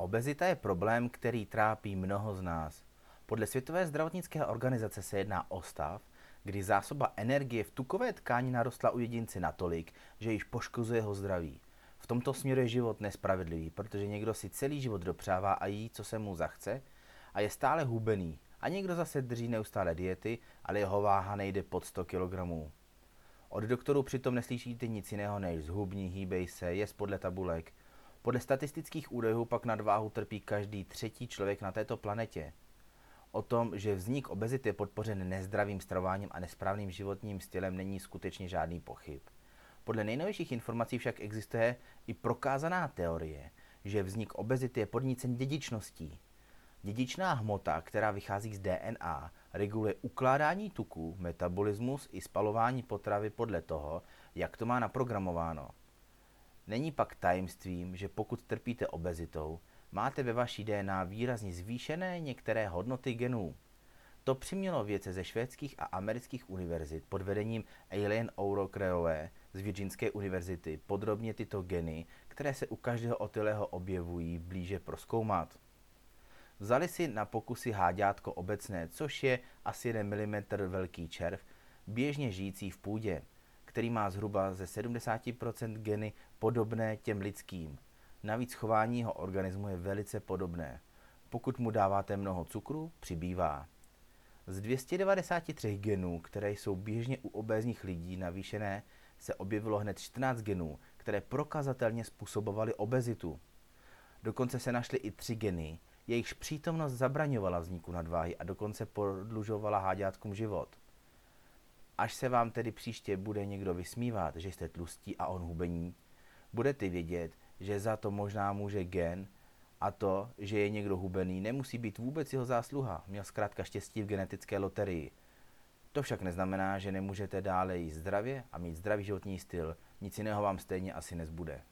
Obezita je problém, který trápí mnoho z nás. Podle Světové zdravotnické organizace se jedná o stav, kdy zásoba energie v tukové tkáni narostla u jedince natolik, že již poškozuje jeho zdraví. V tomto směru je život nespravedlivý, protože někdo si celý život dopřává a jí, co se mu zachce, a je stále hubený. A někdo zase drží neustále diety, ale jeho váha nejde pod 100 kg. Od doktorů přitom neslyšíte nic jiného než zhubní, hýbej se, jest podle tabulek. Podle statistických údajů pak nadváhu trpí každý třetí člověk na této planetě. O tom, že vznik obezity je podpořen nezdravým stravováním a nesprávným životním stylem, není skutečně žádný pochyb. Podle nejnovějších informací však existuje i prokázaná teorie, že vznik obezity je podnícen dědičností. Dědičná hmota, která vychází z DNA, reguluje ukládání tuků, metabolismus i spalování potravy podle toho, jak to má naprogramováno. Není pak tajemstvím, že pokud trpíte obezitou, máte ve vaší DNA výrazně zvýšené některé hodnoty genů. To přimělo vědce ze švédských a amerických univerzit pod vedením Eileen O'Rourkeové z Virginské univerzity podrobně tyto geny, které se u každého otylého objevují, blíže proskoumat. Vzali si na pokusy háďátko obecné, což je asi 1 mm velký červ, běžně žijící v půdě, který má zhruba ze 70% geny podobné těm lidským. Navíc chování jeho organismu je velice podobné. Pokud mu dáváte mnoho cukru, přibývá. Z 293 genů, které jsou běžně u obézních lidí navýšené, se objevilo hned 14 genů, které prokazatelně způsobovaly obezitu. Dokonce se našly i tři geny, jejichž přítomnost zabraňovala vzniku nadváhy a dokonce prodlužovala háďátkům život. Až se vám tedy příště bude někdo vysmívat, že jste tlustí a on hubení, budete vědět, že za to možná může gen a to, že je někdo hubený, nemusí být vůbec jeho zásluha. Měl zkrátka štěstí v genetické loterii. To však neznamená, že nemůžete dále jíst zdravě a mít zdravý životní styl. Nic jiného vám stejně asi nezbude.